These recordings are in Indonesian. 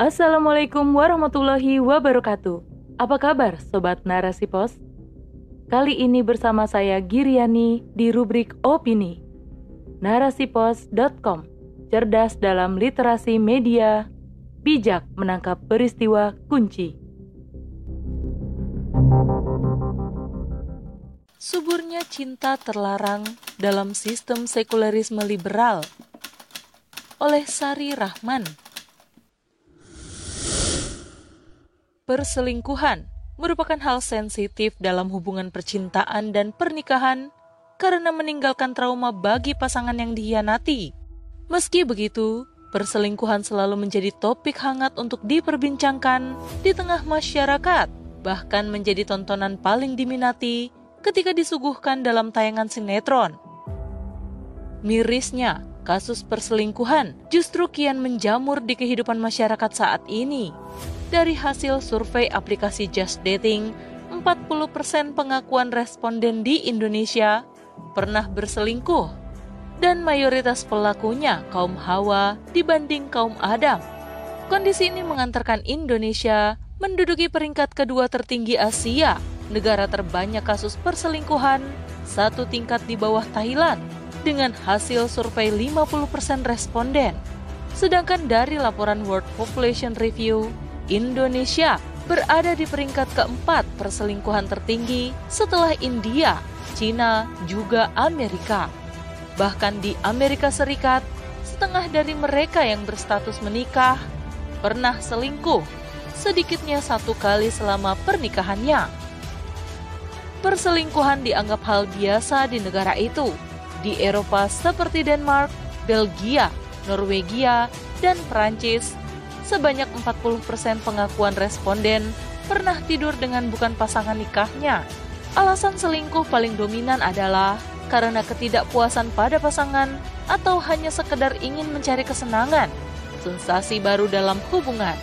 Assalamualaikum warahmatullahi wabarakatuh. Apa kabar Sobat Narasi Pos? Kali ini bersama saya Giriani di rubrik Opini. Narasipos.com Cerdas dalam literasi media, bijak menangkap peristiwa kunci. Suburnya cinta terlarang dalam sistem sekulerisme liberal oleh Sari Rahman Perselingkuhan merupakan hal sensitif dalam hubungan percintaan dan pernikahan karena meninggalkan trauma bagi pasangan yang dihianati. Meski begitu, perselingkuhan selalu menjadi topik hangat untuk diperbincangkan di tengah masyarakat, bahkan menjadi tontonan paling diminati ketika disuguhkan dalam tayangan sinetron. Mirisnya, kasus perselingkuhan justru kian menjamur di kehidupan masyarakat saat ini dari hasil survei aplikasi Just Dating, 40% pengakuan responden di Indonesia pernah berselingkuh dan mayoritas pelakunya kaum Hawa dibanding kaum Adam. Kondisi ini mengantarkan Indonesia menduduki peringkat kedua tertinggi Asia, negara terbanyak kasus perselingkuhan, satu tingkat di bawah Thailand, dengan hasil survei 50% responden. Sedangkan dari laporan World Population Review, Indonesia berada di peringkat keempat perselingkuhan tertinggi setelah India, Cina, juga Amerika. Bahkan di Amerika Serikat, setengah dari mereka yang berstatus menikah pernah selingkuh, sedikitnya satu kali selama pernikahannya. Perselingkuhan dianggap hal biasa di negara itu. Di Eropa seperti Denmark, Belgia, Norwegia, dan Prancis sebanyak 40% pengakuan responden pernah tidur dengan bukan pasangan nikahnya. Alasan selingkuh paling dominan adalah karena ketidakpuasan pada pasangan atau hanya sekedar ingin mencari kesenangan, sensasi baru dalam hubungan.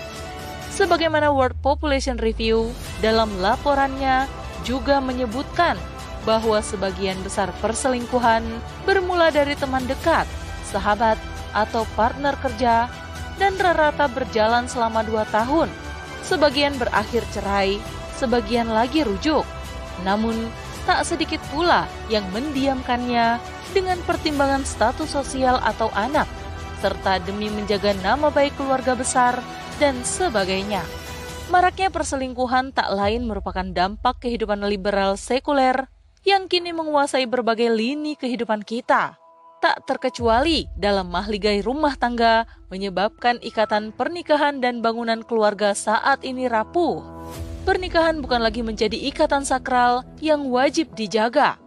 Sebagaimana World Population Review dalam laporannya juga menyebutkan bahwa sebagian besar perselingkuhan bermula dari teman dekat, sahabat, atau partner kerja dan rata-rata berjalan selama dua tahun. Sebagian berakhir cerai, sebagian lagi rujuk. Namun, tak sedikit pula yang mendiamkannya dengan pertimbangan status sosial atau anak, serta demi menjaga nama baik keluarga besar dan sebagainya. Maraknya perselingkuhan tak lain merupakan dampak kehidupan liberal sekuler yang kini menguasai berbagai lini kehidupan kita tak terkecuali dalam mahligai rumah tangga menyebabkan ikatan pernikahan dan bangunan keluarga saat ini rapuh. Pernikahan bukan lagi menjadi ikatan sakral yang wajib dijaga.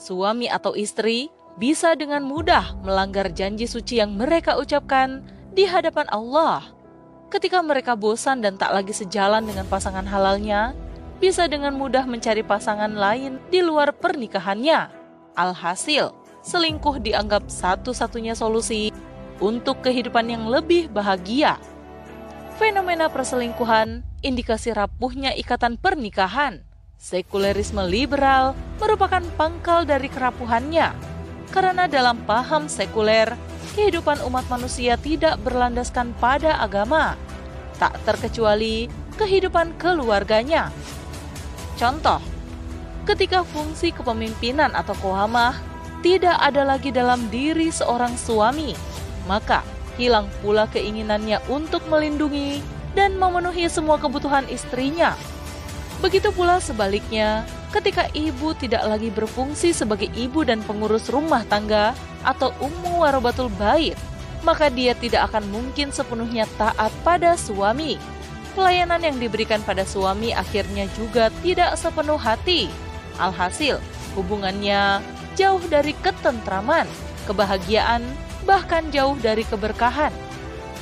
Suami atau istri bisa dengan mudah melanggar janji suci yang mereka ucapkan di hadapan Allah. Ketika mereka bosan dan tak lagi sejalan dengan pasangan halalnya, bisa dengan mudah mencari pasangan lain di luar pernikahannya. Alhasil, selingkuh dianggap satu-satunya solusi untuk kehidupan yang lebih bahagia. Fenomena perselingkuhan indikasi rapuhnya ikatan pernikahan. Sekulerisme liberal merupakan pangkal dari kerapuhannya, karena dalam paham sekuler, kehidupan umat manusia tidak berlandaskan pada agama, tak terkecuali kehidupan keluarganya. Contoh, ketika fungsi kepemimpinan atau kohamah tidak ada lagi dalam diri seorang suami, maka hilang pula keinginannya untuk melindungi dan memenuhi semua kebutuhan istrinya. Begitu pula sebaliknya, ketika ibu tidak lagi berfungsi sebagai ibu dan pengurus rumah tangga atau ummu warobatul bait, maka dia tidak akan mungkin sepenuhnya taat pada suami. Pelayanan yang diberikan pada suami akhirnya juga tidak sepenuh hati. Alhasil, hubungannya jauh dari ketentraman, kebahagiaan, bahkan jauh dari keberkahan.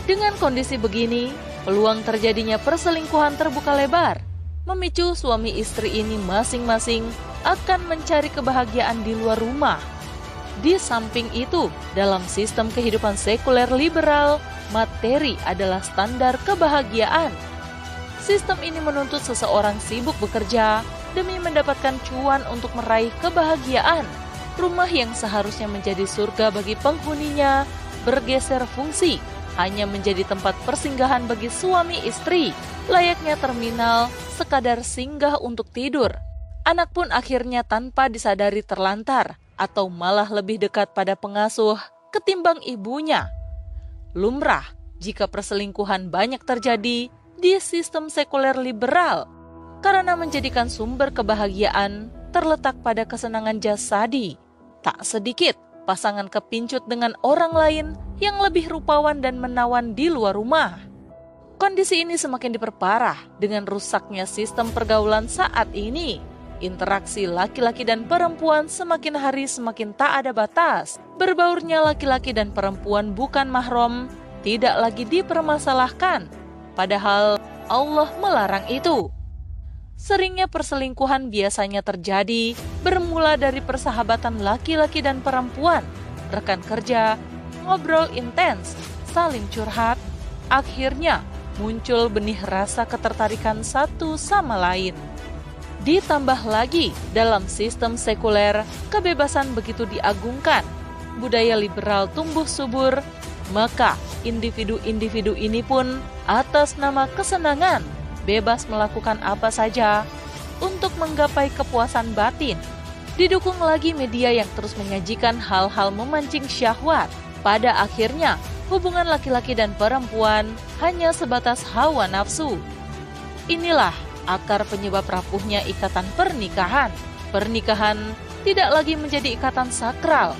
Dengan kondisi begini, peluang terjadinya perselingkuhan terbuka lebar, memicu suami istri ini masing-masing akan mencari kebahagiaan di luar rumah. Di samping itu, dalam sistem kehidupan sekuler liberal, materi adalah standar kebahagiaan. Sistem ini menuntut seseorang sibuk bekerja demi mendapatkan cuan untuk meraih kebahagiaan rumah yang seharusnya menjadi surga bagi penghuninya bergeser fungsi hanya menjadi tempat persinggahan bagi suami istri, layaknya terminal sekadar singgah untuk tidur. Anak pun akhirnya tanpa disadari terlantar atau malah lebih dekat pada pengasuh ketimbang ibunya. Lumrah jika perselingkuhan banyak terjadi di sistem sekuler liberal karena menjadikan sumber kebahagiaan terletak pada kesenangan jasadi. Tak sedikit pasangan kepincut dengan orang lain yang lebih rupawan dan menawan di luar rumah. Kondisi ini semakin diperparah dengan rusaknya sistem pergaulan saat ini. Interaksi laki-laki dan perempuan semakin hari semakin tak ada batas. Berbaurnya laki-laki dan perempuan bukan mahram tidak lagi dipermasalahkan. Padahal Allah melarang itu. Seringnya perselingkuhan biasanya terjadi bermula dari persahabatan laki-laki dan perempuan, rekan kerja, ngobrol intens, saling curhat, akhirnya muncul benih rasa ketertarikan satu sama lain. Ditambah lagi, dalam sistem sekuler, kebebasan begitu diagungkan, budaya liberal tumbuh subur, maka individu-individu ini pun atas nama kesenangan bebas melakukan apa saja untuk menggapai kepuasan batin. Didukung lagi media yang terus menyajikan hal-hal memancing syahwat. Pada akhirnya, hubungan laki-laki dan perempuan hanya sebatas hawa nafsu. Inilah akar penyebab rapuhnya ikatan pernikahan. Pernikahan tidak lagi menjadi ikatan sakral.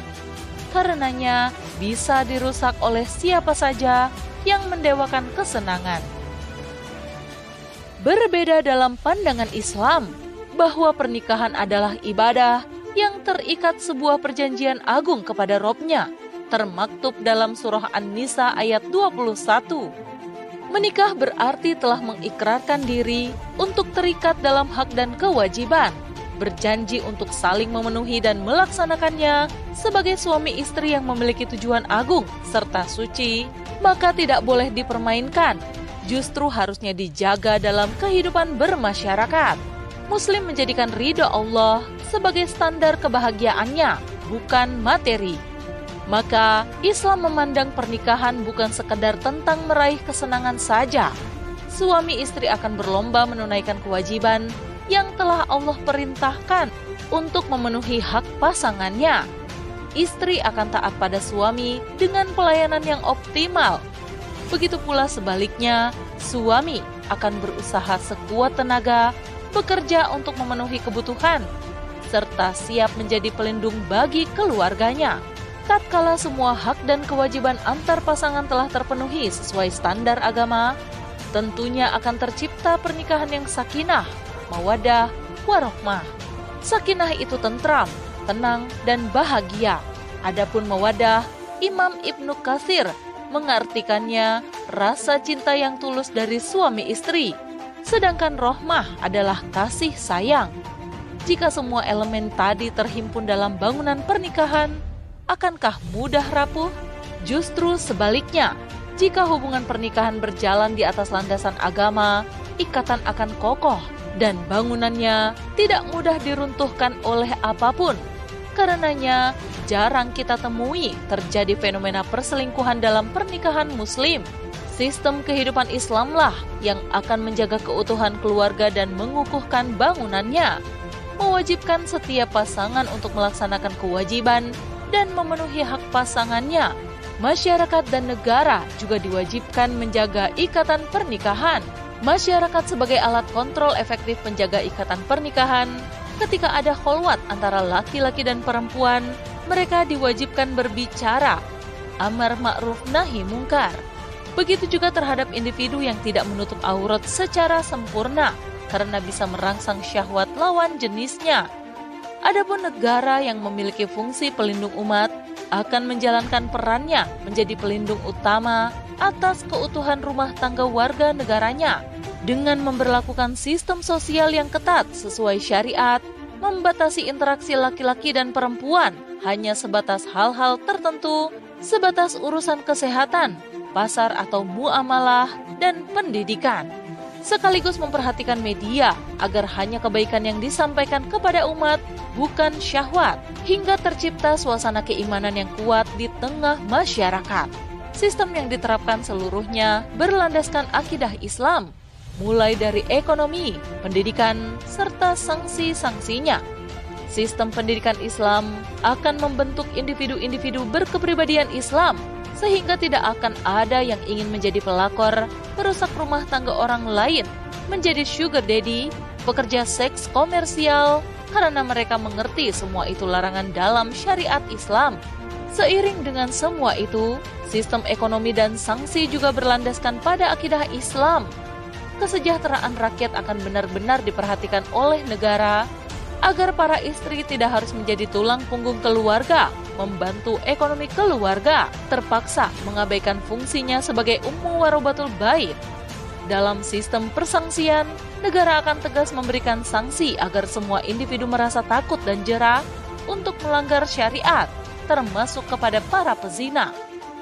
Karenanya bisa dirusak oleh siapa saja yang mendewakan kesenangan. Berbeda dalam pandangan Islam bahwa pernikahan adalah ibadah yang terikat sebuah perjanjian agung kepada Robnya, termaktub dalam surah An-Nisa ayat 21. Menikah berarti telah mengikrarkan diri untuk terikat dalam hak dan kewajiban, berjanji untuk saling memenuhi dan melaksanakannya sebagai suami istri yang memiliki tujuan agung serta suci, maka tidak boleh dipermainkan justru harusnya dijaga dalam kehidupan bermasyarakat. Muslim menjadikan ridho Allah sebagai standar kebahagiaannya, bukan materi. Maka Islam memandang pernikahan bukan sekedar tentang meraih kesenangan saja. Suami istri akan berlomba menunaikan kewajiban yang telah Allah perintahkan untuk memenuhi hak pasangannya. Istri akan taat pada suami dengan pelayanan yang optimal Begitu pula sebaliknya, suami akan berusaha sekuat tenaga bekerja untuk memenuhi kebutuhan serta siap menjadi pelindung bagi keluarganya. Tatkala semua hak dan kewajiban antar pasangan telah terpenuhi sesuai standar agama, tentunya akan tercipta pernikahan yang sakinah, mawadah, warohmah. Sakinah itu tentram, tenang, dan bahagia. Adapun mawadah, Imam Ibnu Katsir mengartikannya rasa cinta yang tulus dari suami istri, sedangkan rohmah adalah kasih sayang. Jika semua elemen tadi terhimpun dalam bangunan pernikahan, akankah mudah rapuh? Justru sebaliknya, jika hubungan pernikahan berjalan di atas landasan agama, ikatan akan kokoh dan bangunannya tidak mudah diruntuhkan oleh apa pun. Karenanya, jarang kita temui terjadi fenomena perselingkuhan dalam pernikahan muslim. Sistem kehidupan Islamlah yang akan menjaga keutuhan keluarga dan mengukuhkan bangunannya. Mewajibkan setiap pasangan untuk melaksanakan kewajiban dan memenuhi hak pasangannya. Masyarakat dan negara juga diwajibkan menjaga ikatan pernikahan. Masyarakat sebagai alat kontrol efektif penjaga ikatan pernikahan ketika ada kholwat antara laki-laki dan perempuan mereka diwajibkan berbicara, amar ma'ruf nahi mungkar. Begitu juga terhadap individu yang tidak menutup aurat secara sempurna karena bisa merangsang syahwat lawan jenisnya. Adapun negara yang memiliki fungsi pelindung umat akan menjalankan perannya menjadi pelindung utama atas keutuhan rumah tangga warga negaranya dengan memperlakukan sistem sosial yang ketat sesuai syariat, membatasi interaksi laki-laki dan perempuan, hanya sebatas hal-hal tertentu, sebatas urusan kesehatan, pasar atau muamalah, dan pendidikan. Sekaligus memperhatikan media agar hanya kebaikan yang disampaikan kepada umat bukan syahwat, hingga tercipta suasana keimanan yang kuat di tengah masyarakat. Sistem yang diterapkan seluruhnya berlandaskan akidah Islam, mulai dari ekonomi, pendidikan, serta sanksi-sanksinya. Sistem pendidikan Islam akan membentuk individu-individu berkepribadian Islam, sehingga tidak akan ada yang ingin menjadi pelakor, merusak rumah tangga orang lain, menjadi sugar daddy, pekerja seks komersial, karena mereka mengerti semua itu larangan dalam syariat Islam. Seiring dengan semua itu, sistem ekonomi dan sanksi juga berlandaskan pada akidah Islam. Kesejahteraan rakyat akan benar-benar diperhatikan oleh negara agar para istri tidak harus menjadi tulang punggung keluarga, membantu ekonomi keluarga, terpaksa mengabaikan fungsinya sebagai ummu warobatul bait. Dalam sistem persangsian, negara akan tegas memberikan sanksi agar semua individu merasa takut dan jerah untuk melanggar syariat, termasuk kepada para pezina.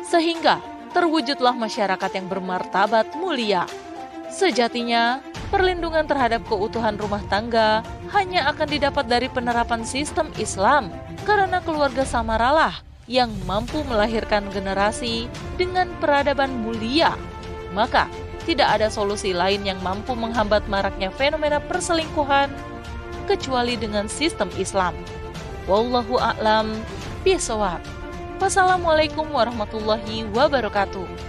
Sehingga terwujudlah masyarakat yang bermartabat mulia. Sejatinya, perlindungan terhadap keutuhan rumah tangga hanya akan didapat dari penerapan sistem Islam, karena keluarga samaralah yang mampu melahirkan generasi dengan peradaban mulia. Maka, tidak ada solusi lain yang mampu menghambat maraknya fenomena perselingkuhan kecuali dengan sistem Islam. Wallahu a'lam bishawab. Wassalamualaikum warahmatullahi wabarakatuh.